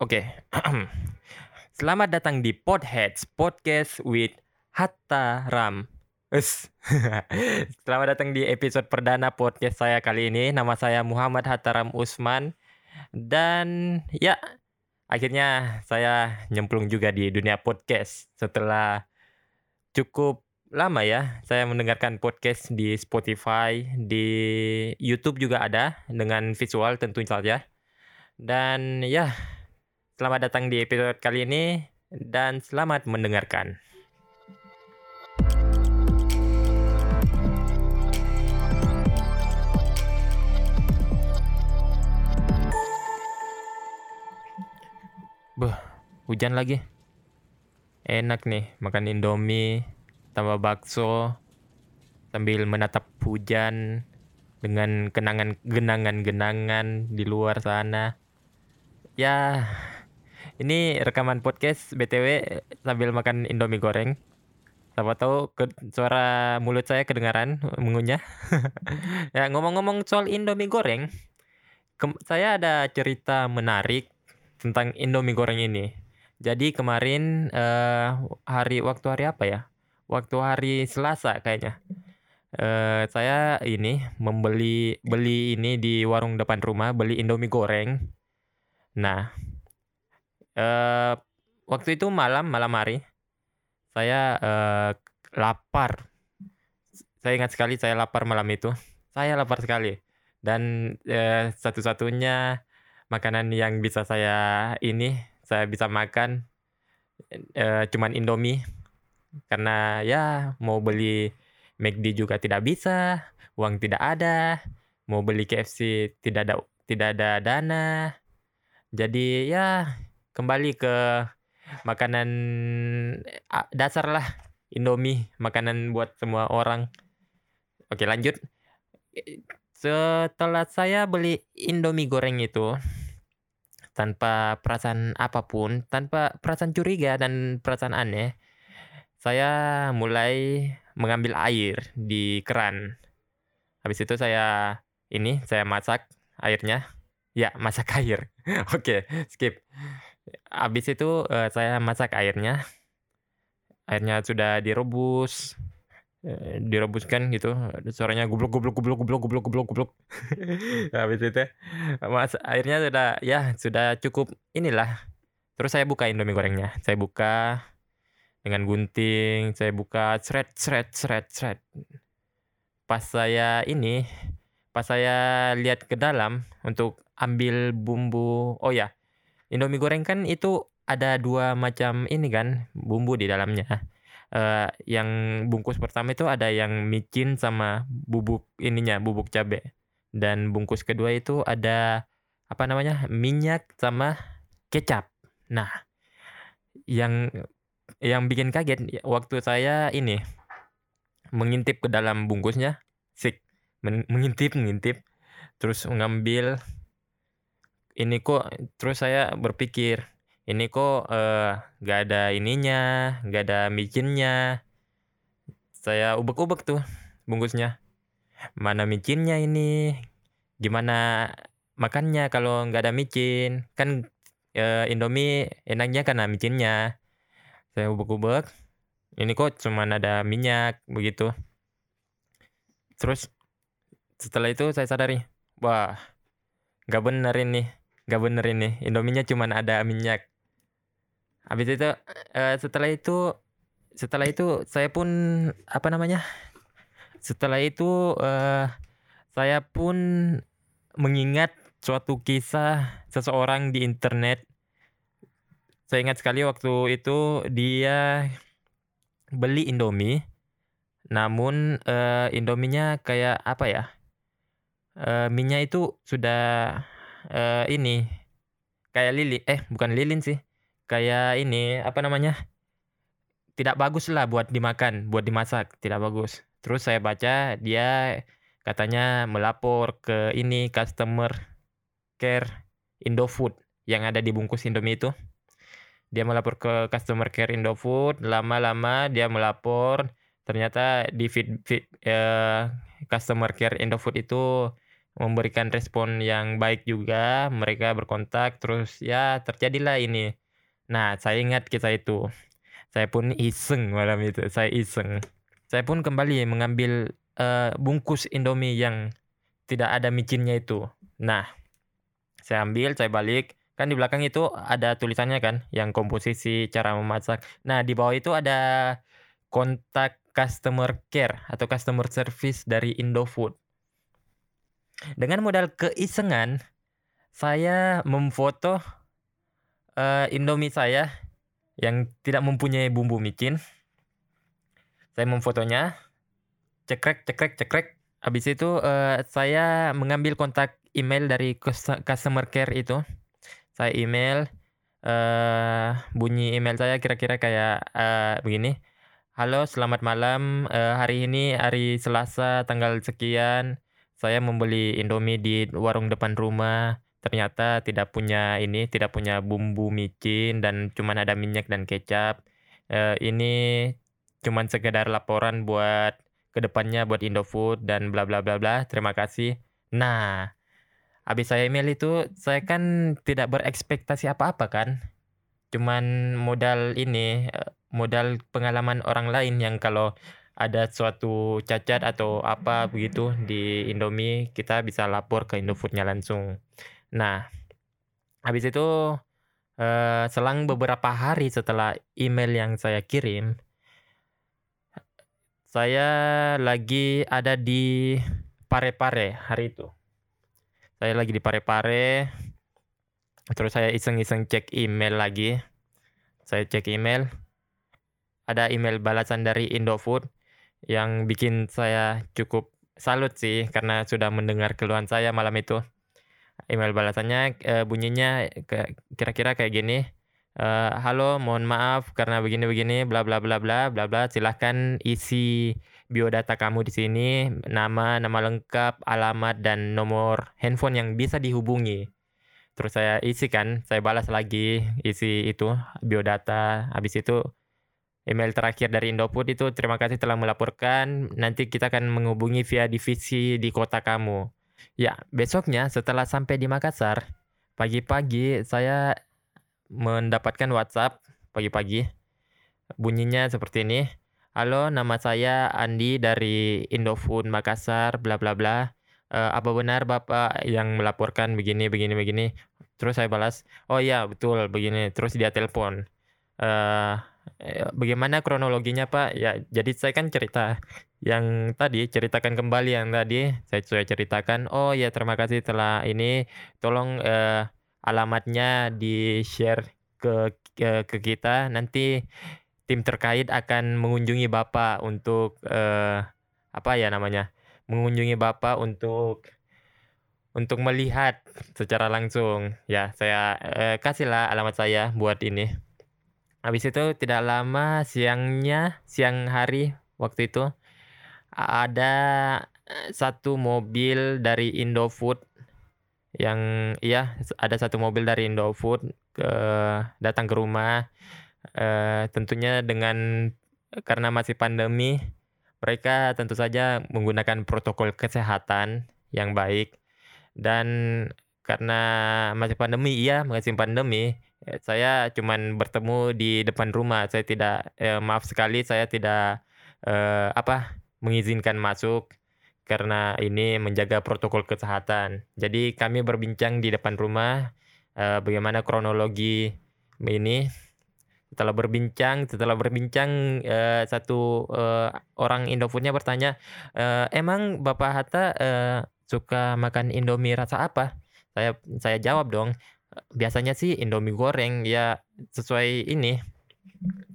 Oke. Selamat datang di Podheads Podcast with Hatta Ram. Selamat datang di episode perdana podcast saya kali ini. Nama saya Muhammad Hattaram Usman. Dan ya, akhirnya saya nyemplung juga di dunia podcast setelah cukup lama ya saya mendengarkan podcast di Spotify, di YouTube juga ada dengan visual tentu saja. Dan ya, selamat datang di episode kali ini dan selamat mendengarkan. Beuh, hujan lagi. Enak nih makan Indomie tambah bakso sambil menatap hujan dengan kenangan genangan-genangan di luar sana. Ya, ini rekaman podcast BTW sambil makan Indomie goreng. Siapa tahu ke, suara mulut saya kedengaran mengunyah. ya, ngomong-ngomong soal Indomie goreng, saya ada cerita menarik tentang Indomie goreng ini. Jadi kemarin uh, hari waktu hari apa ya? Waktu hari Selasa kayaknya. Uh, saya ini membeli beli ini di warung depan rumah beli Indomie goreng. Nah, uh, waktu itu malam malam hari saya uh, lapar. Saya ingat sekali saya lapar malam itu. Saya lapar sekali dan uh, satu-satunya makanan yang bisa saya ini saya bisa makan uh, cuman Indomie karena ya mau beli McD juga tidak bisa, uang tidak ada, mau beli KFC tidak ada tidak ada dana. Jadi ya kembali ke makanan dasar lah Indomie, makanan buat semua orang. Oke, lanjut. Setelah saya beli Indomie goreng itu tanpa perasaan apa pun, tanpa perasaan curiga dan perasaan aneh, saya mulai mengambil air di keran. Habis itu saya ini saya masak airnya. Ya, masak air. Oke, skip. Habis itu uh, saya masak airnya. Airnya sudah direbus, uh, direbuskan gitu. Suaranya gublok gublok gublok gublok gublok gublok gublok. Habis itu mas airnya sudah ya sudah cukup inilah. Terus saya buka Indomie gorengnya. Saya buka dengan gunting saya buka thread thread thread thread pas saya ini pas saya lihat ke dalam untuk ambil bumbu oh ya Indomie goreng kan itu ada dua macam ini kan bumbu di dalamnya. Uh, yang bungkus pertama itu ada yang micin sama bubuk ininya bubuk cabe. Dan bungkus kedua itu ada apa namanya minyak sama kecap. Nah yang yang bikin kaget waktu saya ini mengintip ke dalam bungkusnya, sik mengintip mengintip terus mengambil ini kok terus saya berpikir ini kok uh, gak ada ininya gak ada micinnya. Saya ubek-ubek tuh bungkusnya. Mana micinnya ini? Gimana makannya kalau nggak ada micin? Kan uh, Indomie enaknya karena micinnya. Saya ubek-ubek ini kok cuman ada minyak begitu. Terus setelah itu saya sadari wah nggak bener ini nggak bener ini. Indominya cuman ada minyak. Habis itu uh, setelah itu setelah itu saya pun apa namanya? Setelah itu uh, saya pun mengingat suatu kisah seseorang di internet. Saya ingat sekali waktu itu dia beli Indomie, namun uh, Indominya kayak apa ya? Uh, minyak itu sudah uh, ini kayak lilin, eh bukan lilin sih, kayak ini apa namanya? Tidak bagus lah buat dimakan, buat dimasak, tidak bagus. Terus saya baca dia katanya melapor ke ini customer care Indofood yang ada di bungkus Indomie itu dia melapor ke customer care Indofood lama-lama dia melapor ternyata di feed, feed uh, customer care Indofood itu memberikan respon yang baik juga, mereka berkontak terus ya terjadilah ini. Nah, saya ingat kisah itu. Saya pun iseng malam itu, saya iseng. Saya pun kembali mengambil, uh, bungkus Indomie yang tidak ada micinnya itu. Nah, saya ambil, saya balik, kan di belakang itu ada tulisannya kan, yang komposisi, cara memasak. Nah, di bawah itu ada kontak customer care atau customer service dari Indofood. Dengan modal keisengan, saya memfoto uh, Indomie saya yang tidak mempunyai bumbu micin. Saya memfotonya, cekrek, cekrek, cekrek. Habis itu uh, saya mengambil kontak email dari customer care itu. Saya email, uh, bunyi email saya kira-kira kayak uh, begini. Halo, selamat malam. Uh, hari ini hari Selasa tanggal sekian saya membeli Indomie di warung depan rumah, ternyata tidak punya ini, tidak punya bumbu micin dan cuman ada minyak dan kecap. Uh, ini cuman sekedar laporan buat ke depannya buat Indofood dan bla bla bla bla. Terima kasih. Nah, habis saya email itu, saya kan tidak berekspektasi apa-apa kan. Cuman modal ini, eh, modal pengalaman orang lain yang kalau ada suatu cacat atau apa begitu di Indomie, kita bisa lapor ke Indofoodnya langsung. Nah, habis itu, uh, selang beberapa hari setelah email yang saya kirim saya lagi ada di Parepare hari itu. Saya lagi di Parepare, terus saya iseng-iseng cek email lagi. Saya cek email, ada email balasan dari Indofood yang bikin saya cukup salut sih karena sudah mendengar keluhan saya malam itu. Email balasannya uh, bunyinya kira-kira kayak gini. Uh, halo, mohon maaf karena begini-begini, bla bla bla bla bla bla. Silahkan isi biodata kamu di sini, nama, nama lengkap, alamat dan nomor handphone yang bisa dihubungi. Terus saya isi kan, saya balas lagi isi itu biodata. Habis itu Email terakhir dari Indofood itu terima kasih telah melaporkan. Nanti kita akan menghubungi via divisi di kota kamu. Ya, besoknya setelah sampai di Makassar, pagi-pagi saya mendapatkan WhatsApp pagi-pagi. Bunyinya seperti ini. Halo, nama saya Andi dari Indofood Makassar, bla bla bla. Uh, apa benar Bapak yang melaporkan begini begini begini? Terus saya balas, "Oh iya, betul begini." Terus dia telepon. Eh, bagaimana kronologinya Pak? Ya, jadi saya kan cerita yang tadi, ceritakan kembali yang tadi, saya sudah ceritakan, "Oh ya terima kasih telah ini, tolong, uh, alamatnya di-share ke ke ke kita, nanti tim terkait akan mengunjungi Bapak untuk, uh, apa ya namanya, mengunjungi Bapak untuk untuk melihat secara langsung." Ya, saya, uh, kasihlah alamat saya buat ini. Habis itu tidak lama siangnya, siang hari waktu itu ada eh, satu mobil dari Indofood yang iya ada satu mobil dari Indofood ke datang ke rumah uh, tentunya dengan karena masih pandemi mereka tentu saja menggunakan protokol kesehatan yang baik. Dan karena masih pandemi iya masih pandemi saya cuman bertemu di depan rumah, saya tidak eh, maaf sekali saya tidak, eh, apa, mengizinkan masuk karena ini menjaga protokol kesehatan. Jadi kami berbincang di depan rumah, eh, bagaimana kronologi ini. Setelah berbincang setelah berbincang, eh, satu, eh, orang Indofoodnya bertanya, eh, "Emang Bapak Hatta, eh, suka makan Indomie rasa apa?" Saya saya jawab dong, biasanya sih Indomie goreng ya sesuai ini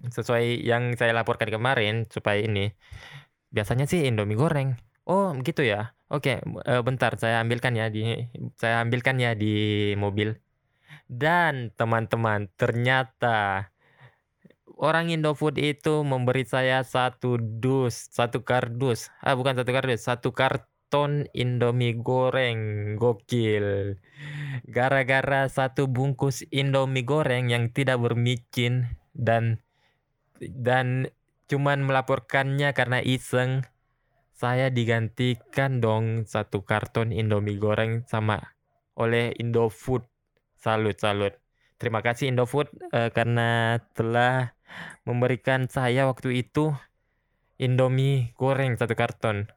sesuai yang saya laporkan kemarin supaya ini biasanya sih Indomie goreng. Oh gitu ya? Oke uh, bentar saya ambilkan ya di saya ambilkan ya di mobil. Dan teman-teman ternyata orang Indofood itu memberi saya satu dus satu kardus. Ah bukan satu kardus satu kart ton Indomie goreng, gokil. Gara-gara satu bungkus Indomie goreng yang tidak bermicin dan dan cuman melaporkannya karena iseng, saya digantikan dong satu karton Indomie goreng sama oleh Indofood. Salut salut. Terima kasih Indofood uh, karena telah memberikan saya waktu itu Indomie goreng satu karton.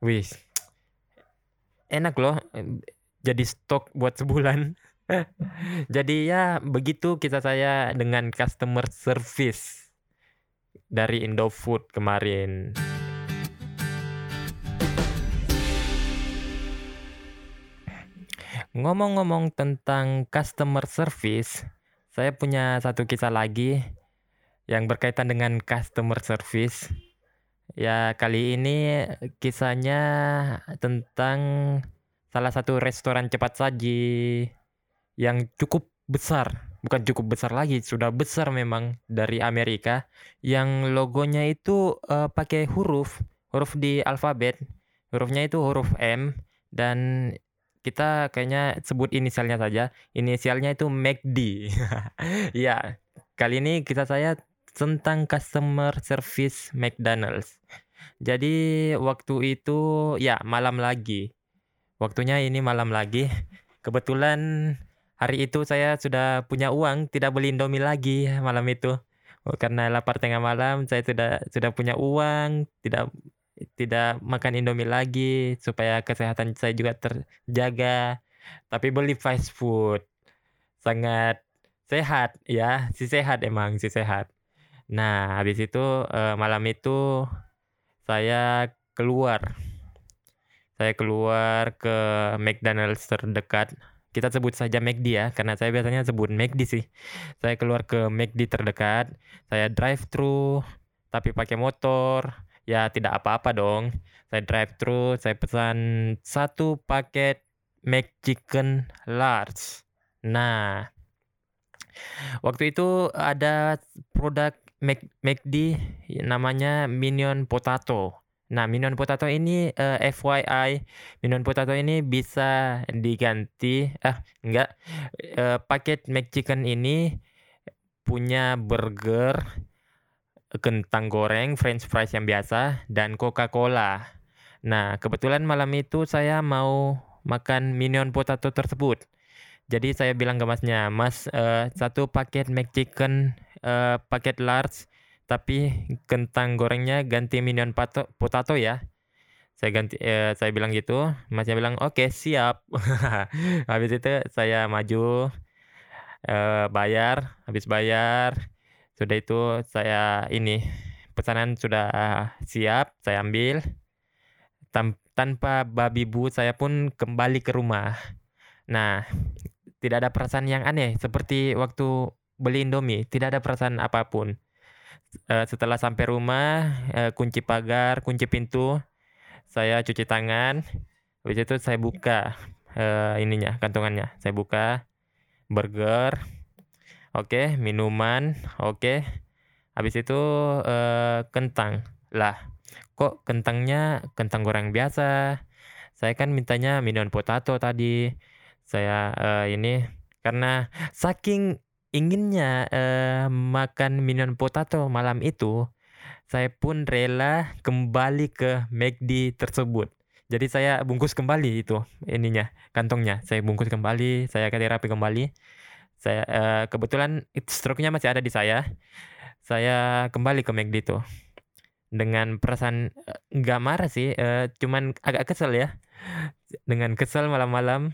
Wih, enak loh. Jadi stok buat sebulan. Jadi ya begitu kita saya dengan customer service dari Indofood kemarin. Ngomong-ngomong tentang customer service, saya punya satu kisah lagi yang berkaitan dengan customer service. Ya, kali ini kisahnya tentang salah satu restoran cepat saji yang cukup besar, bukan cukup besar lagi, sudah besar memang dari Amerika yang logonya itu uh, pakai huruf, huruf di alfabet. Hurufnya itu huruf M dan kita kayaknya sebut inisialnya saja. Inisialnya itu McD. ya, kali ini kita saya tentang customer service McDonald's. Jadi waktu itu ya malam lagi. Waktunya ini malam lagi. Kebetulan hari itu saya sudah punya uang, tidak beli Indomie lagi malam itu. Oh, karena lapar tengah malam, saya sudah sudah punya uang, tidak tidak makan Indomie lagi supaya kesehatan saya juga terjaga. Tapi beli fast food sangat sehat ya, si sehat emang si sehat. Nah, habis itu eh, malam itu saya keluar. Saya keluar ke McDonald's terdekat. Kita sebut saja McD ya, karena saya biasanya sebut McD sih. Saya keluar ke McD terdekat, saya drive thru tapi pakai motor Ya tidak apa-apa dong. Saya drive thru, saya pesan satu paket McChicken large. Nah, waktu itu ada produk Mac McD namanya Minion Potato. Nah, Minion Potato ini uh, eh, FYI, Minion Potato ini bisa diganti eh enggak uh, paket McChicken ini punya burger kentang goreng, french fries yang biasa, dan Coca-Cola. Nah, kebetulan malam itu saya mau makan minion potato tersebut. Jadi saya bilang ke masnya, mas uh, satu paket McChicken uh, paket large, tapi kentang gorengnya ganti minion pato, potato ya. Saya ganti, uh, saya bilang gitu, masnya bilang oke okay, siap. habis itu saya maju, uh, bayar, habis bayar, sudah itu saya ini pesanan sudah siap, saya ambil. Tam tanpa babi bu saya pun kembali ke rumah. Nah, tidak ada perasaan yang aneh seperti waktu beli Indomie, tidak ada perasaan apa pun. Uh, setelah sampai rumah, uh, kunci pagar, kunci pintu, saya cuci tangan. Habis itu saya buka uh, ininya, kantongannya. Saya buka burger, Oke, minuman, oke. Habis itu uh, kentang. Lah, kok kentangnya kentang goreng biasa? Saya kan mintanya minion potato tadi. Saya uh, ini karena saking inginnya uh, makan minion potato malam itu, saya pun rela kembali ke McD tersebut. Jadi saya bungkus kembali itu ininya, kantongnya. Saya bungkus kembali, saya kasih rapi kembali. Saya uh, kebetulan stroke-nya masih ada di saya. Saya kembali ke McD itu dengan perasaan uh, nggak marah sih, uh, cuman agak kesel ya. Dengan kesel malam-malam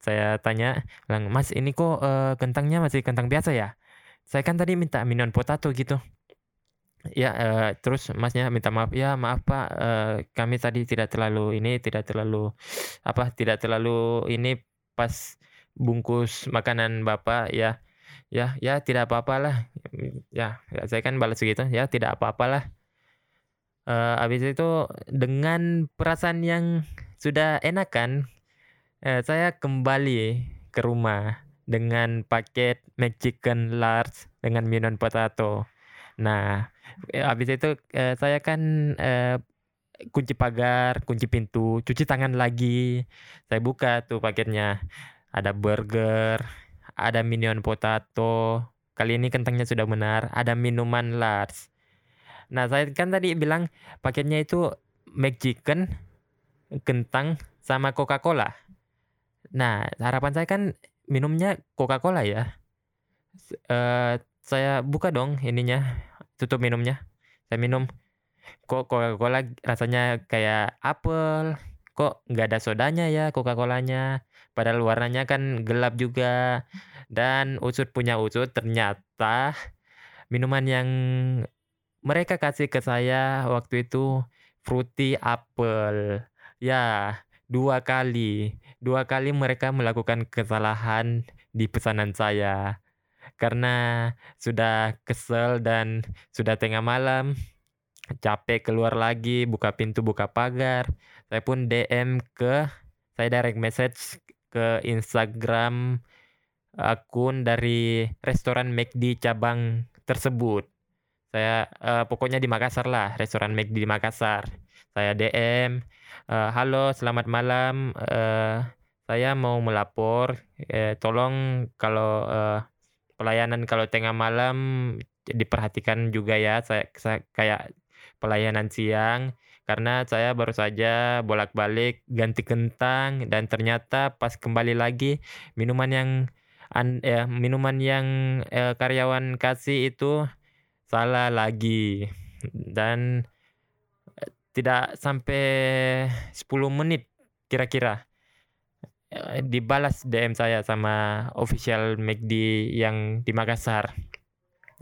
saya tanya, bilang, "Mas, ini kok uh, kentangnya masih kentang biasa ya? Saya kan tadi minta minion potato gitu." Ya, uh, terus Masnya minta maaf, "Ya, maaf Pak, uh, kami tadi tidak terlalu ini, tidak terlalu apa, tidak terlalu ini pas bungkus makanan Bapak ya ya ya tidak apa-apalah ya, ya saya kan balas gitu ya tidak apa-apalah uh, habis itu dengan perasaan yang sudah enak uh, saya kembali ke rumah dengan paket McChicken large dengan minion potato nah habis itu uh, saya kan uh, kunci pagar kunci pintu cuci tangan lagi saya buka tuh paketnya ada burger, ada minion potato. Kali ini kentangnya sudah benar, ada minuman large. Nah, saya kan tadi bilang paketnya itu McChicken, kentang, sama Coca-Cola. Nah, harapan saya kan minumnya Coca-Cola ya. Uh, saya buka dong ininya, tutup minumnya. Saya minum. Kok Coca-Cola rasanya kayak apel? Kok nggak ada sodanya ya Coca-Colanya? Padahal warnanya kan gelap juga. Dan usut punya usut ternyata minuman yang mereka kasih ke saya waktu itu fruity apple. Ya, dua kali. Dua kali mereka melakukan kesalahan di pesanan saya. Karena sudah kesel dan sudah tengah malam, capek keluar lagi, buka pintu, buka pagar. Saya pun DM ke saya direct message ke Instagram akun dari restoran McD cabang tersebut. Saya uh, pokoknya di Makassar lah, restoran McD di Makassar. Saya DM, uh, eh, halo selamat malam, uh, saya mau melapor, uh, tolong kalau uh, pelayanan kalau tengah malam diperhatikan juga ya, saya, saya kayak pelayanan siang. Karena saya baru saja bolak-balik ganti kentang dan ternyata pas kembali lagi minuman yang an, ya, minuman yang eh, karyawan kasih itu salah lagi. Dan eh, tidak sampai 10 menit kira-kira eh, dibalas DM saya sama official McD yang di Makassar.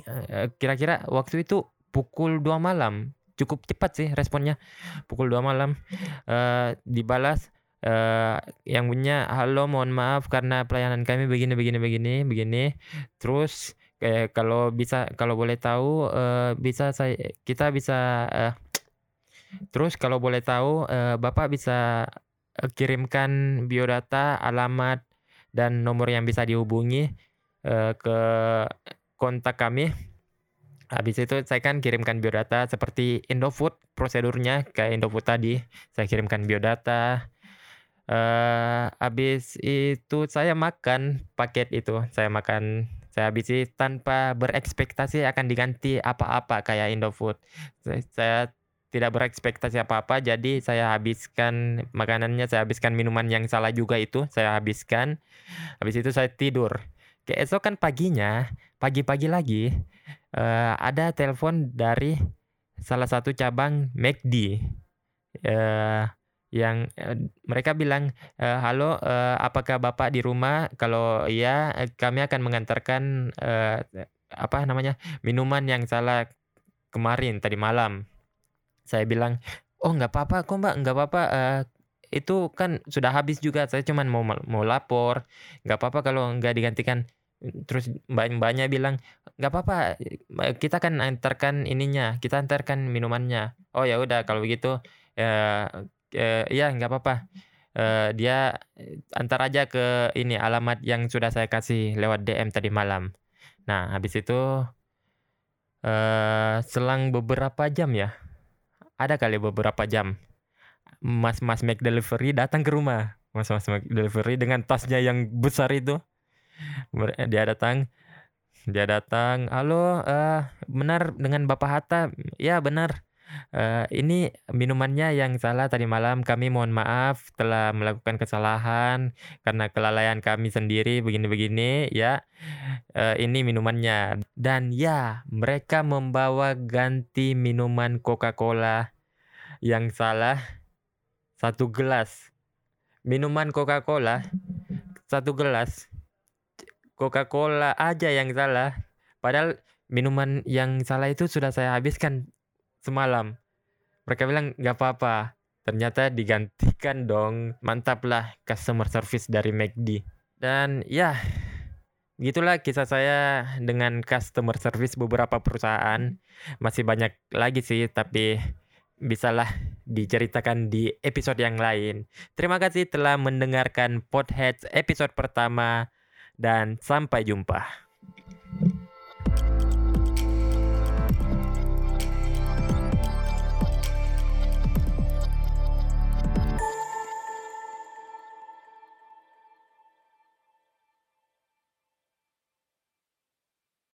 Eh, kira-kira waktu itu pukul 2 malam cukup cepat sih responnya pukul 2 malam uh, dibalas uh, yang punya halo mohon maaf karena pelayanan kami begini begini begini begini terus kayak kalau bisa kalau boleh tahu uh, bisa saya kita bisa uh, terus kalau boleh tahu uh, bapak bisa uh, kirimkan biodata alamat dan nomor yang bisa dihubungi uh, ke kontak kami Habis itu saya kan kirimkan biodata seperti Indofood prosedurnya kayak Indofood tadi. Saya kirimkan biodata. Uh, habis itu saya makan paket itu. Saya makan saya habisi tanpa berekspektasi akan diganti apa-apa kayak Indofood. Saya, saya tidak berekspektasi apa-apa jadi saya habiskan makanannya, saya habiskan minuman yang salah juga itu, saya habiskan. Habis itu saya tidur. Keesokan paginya, pagi-pagi lagi, uh, ada telepon dari salah satu cabang McD uh, yang uh, mereka bilang uh, halo uh, apakah bapak di rumah kalau iya kami akan mengantarkan uh, apa namanya minuman yang salah kemarin tadi malam saya bilang oh nggak apa-apa kok mbak nggak apa-apa uh, itu kan sudah habis juga saya cuma mau mau lapor nggak apa-apa kalau nggak digantikan Terus mbak-mbaknya bilang, "Nggak apa-apa, kita kan antarkan ininya, kita antarkan minumannya." "Oh ya udah kalau begitu, ya eee, iya nggak apa-apa." Eee, dia antar aja ke ini, alamat yang sudah saya kasih lewat DM tadi malam. Nah habis itu eee, selang beberapa jam ya, ada kali beberapa jam, mas-mas McDelivery datang ke rumah. Mas-mas McDelivery dengan tasnya yang besar itu. Dia datang dia datang, "Halo, uh, benar dengan Bapak Hatta?" "Ya, benar." "Ini minumannya yang salah tadi malam. Kami mohon maaf telah melakukan kesalahan karena kelalaian kami sendiri begini-begini ya. uh, ini minumannya." Dan ya, mereka membawa ganti minuman Coca-Cola yang salah satu gelas. Minuman Coca-Cola satu gelas Coca-Cola aja yang salah. Padahal minuman yang salah itu sudah saya habiskan semalam. Mereka bilang nggak apa-apa. Ternyata digantikan dong. Mantap lah customer service dari McD. Dan ya, gitulah kisah saya dengan customer service beberapa perusahaan. Masih banyak lagi sih, tapi bisalah diceritakan di episode yang lain. Terima kasih telah mendengarkan Podheads episode pertama dan sampai jumpa.